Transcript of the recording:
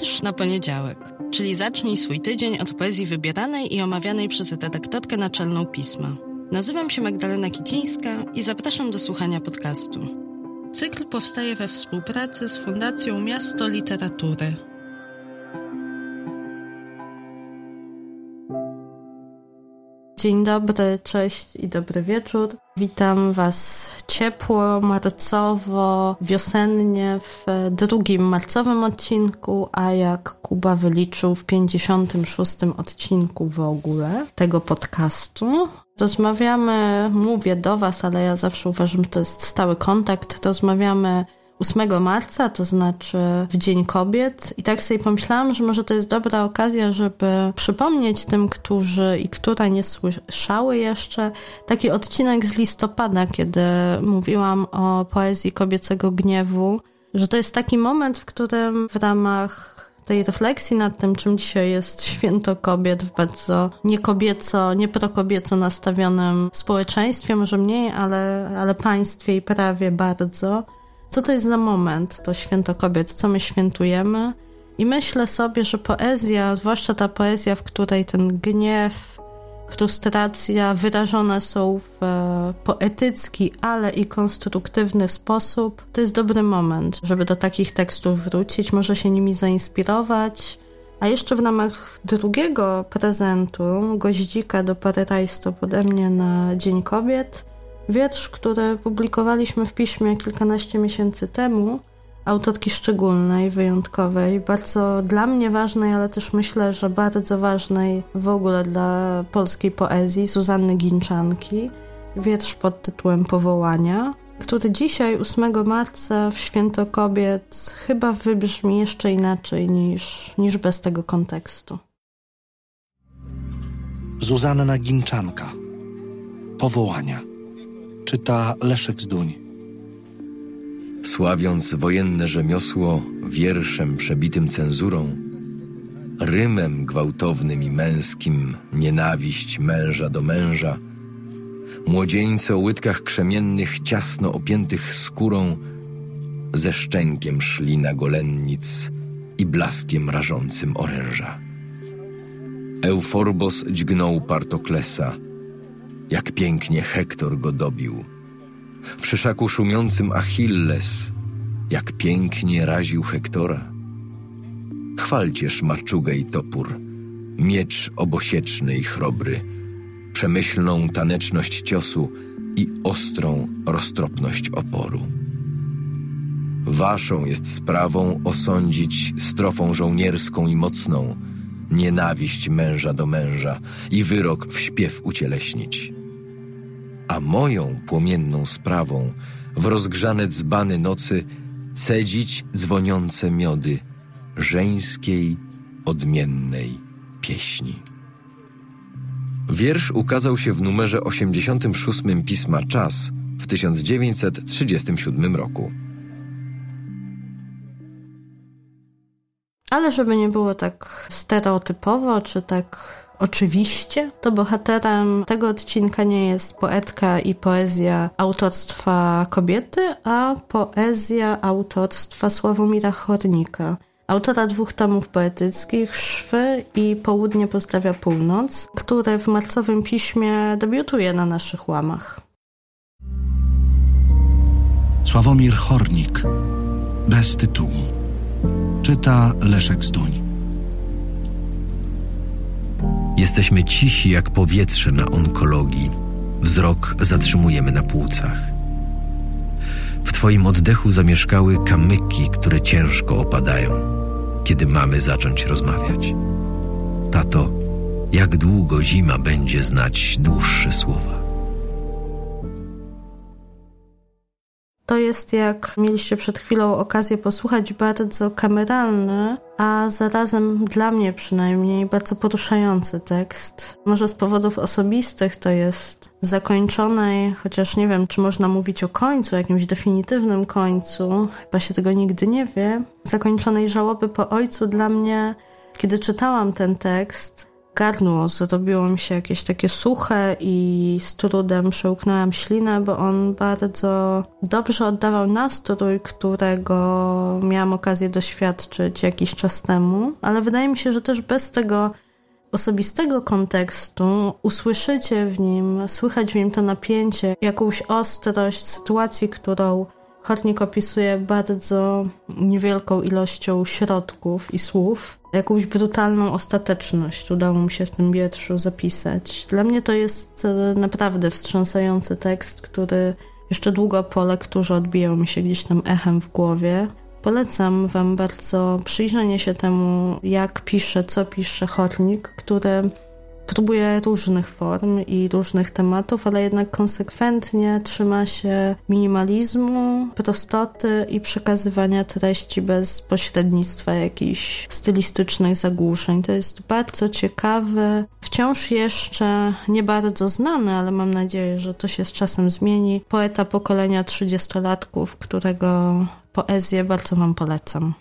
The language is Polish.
Wiersz na poniedziałek, czyli zacznij swój tydzień od poezji wybieranej i omawianej przez redaktorkę naczelną pisma. Nazywam się Magdalena Kicińska i zapraszam do słuchania podcastu. Cykl powstaje we współpracy z Fundacją Miasto Literatury. Dzień dobry, cześć i dobry wieczór. Witam Was ciepło, marcowo, wiosennie w drugim marcowym odcinku, a jak Kuba wyliczył w 56 odcinku w ogóle tego podcastu. Rozmawiamy, mówię do Was, ale ja zawsze uważam, że to jest stały kontakt. Rozmawiamy 8 marca, to znaczy w Dzień Kobiet. I tak sobie pomyślałam, że może to jest dobra okazja, żeby przypomnieć tym, którzy i które nie słyszały jeszcze, taki odcinek z listopada, kiedy mówiłam o poezji kobiecego gniewu, że to jest taki moment, w którym w ramach tej refleksji nad tym, czym dzisiaj jest święto kobiet w bardzo niekobieco, nieprokobieco nastawionym społeczeństwie, może mniej, ale, ale państwie i prawie bardzo, co to jest za moment, to święto kobiet, co my świętujemy. I myślę sobie, że poezja, zwłaszcza ta poezja, w której ten gniew, frustracja wyrażone są w e, poetycki, ale i konstruktywny sposób, to jest dobry moment, żeby do takich tekstów wrócić, może się nimi zainspirować. A jeszcze w ramach drugiego prezentu, goździka do Paryrajstop ode mnie na Dzień Kobiet, Wiersz, który publikowaliśmy w piśmie kilkanaście miesięcy temu, autorki szczególnej, wyjątkowej, bardzo dla mnie ważnej, ale też myślę, że bardzo ważnej w ogóle dla polskiej poezji, Zuzanny Ginczanki. Wiersz pod tytułem Powołania, który dzisiaj, 8 marca, w Święto Kobiet, chyba wybrzmi jeszcze inaczej niż, niż bez tego kontekstu. Zuzanna Ginczanka. Powołania czyta Leszek Zduń. Sławiąc wojenne rzemiosło wierszem przebitym cenzurą, rymem gwałtownym i męskim nienawiść męża do męża, młodzieńce o łydkach krzemiennych ciasno opiętych skórą ze szczękiem szli na golennic i blaskiem rażącym oręża. Euforbos dźgnął Partoklesa – jak pięknie Hektor go dobił. W szyszaku szumiącym Achilles, jak pięknie raził Hektora. Chwalcież maczugę i topór, miecz obosieczny i chrobry, przemyślną taneczność ciosu i ostrą roztropność oporu. Waszą jest sprawą osądzić strofą żołnierską i mocną nienawiść męża do męża i wyrok w śpiew ucieleśnić a moją płomienną sprawą w rozgrzane dzbany nocy cedzić dzwoniące miody żeńskiej, odmiennej pieśni. Wiersz ukazał się w numerze 86 pisma Czas w 1937 roku. Ale żeby nie było tak stereotypowo, czy tak Oczywiście to bohaterem tego odcinka nie jest poetka i poezja autorstwa kobiety, a poezja autorstwa Sławomira Chornika. Autora dwóch tomów poetyckich, Szwy i Południe pozdrawia północ, które w marcowym piśmie debiutuje na naszych łamach. Sławomir Chornik, bez tytułu. Czyta Leszek Zduń. Jesteśmy cisi jak powietrze na onkologii. Wzrok zatrzymujemy na płucach. W Twoim oddechu zamieszkały kamyki, które ciężko opadają, kiedy mamy zacząć rozmawiać. Tato, jak długo zima będzie znać dłuższe słowa? To jest, jak mieliście przed chwilą okazję posłuchać, bardzo kameralny, a zarazem dla mnie przynajmniej bardzo poruszający tekst. Może z powodów osobistych to jest zakończonej, chociaż nie wiem, czy można mówić o końcu, jakimś definitywnym końcu, chyba się tego nigdy nie wie, zakończonej żałoby po ojcu dla mnie, kiedy czytałam ten tekst, gardło zrobiło mi się jakieś takie suche i z trudem przełknęłam ślinę, bo on bardzo dobrze oddawał nastrój, którego miałam okazję doświadczyć jakiś czas temu, ale wydaje mi się, że też bez tego osobistego kontekstu usłyszycie w nim, słychać w nim to napięcie, jakąś ostrość sytuacji, którą Hortnik opisuje bardzo niewielką ilością środków i słów, jakąś brutalną ostateczność udało mi się w tym wierszu zapisać. Dla mnie to jest e, naprawdę wstrząsający tekst, który jeszcze długo po lekturze odbijał mi się gdzieś tam echem w głowie. Polecam Wam bardzo przyjrzenie się temu, jak pisze, co pisze Hornik, który próbuje różnych form i różnych tematów, ale jednak konsekwentnie trzyma się minimalizmu, prostoty i przekazywania treści bez pośrednictwa jakichś stylistycznych zagłuszeń. To jest bardzo ciekawy, wciąż jeszcze nie bardzo znany, ale mam nadzieję, że to się z czasem zmieni. Poeta pokolenia trzydziestolatków, którego poezję bardzo Wam polecam.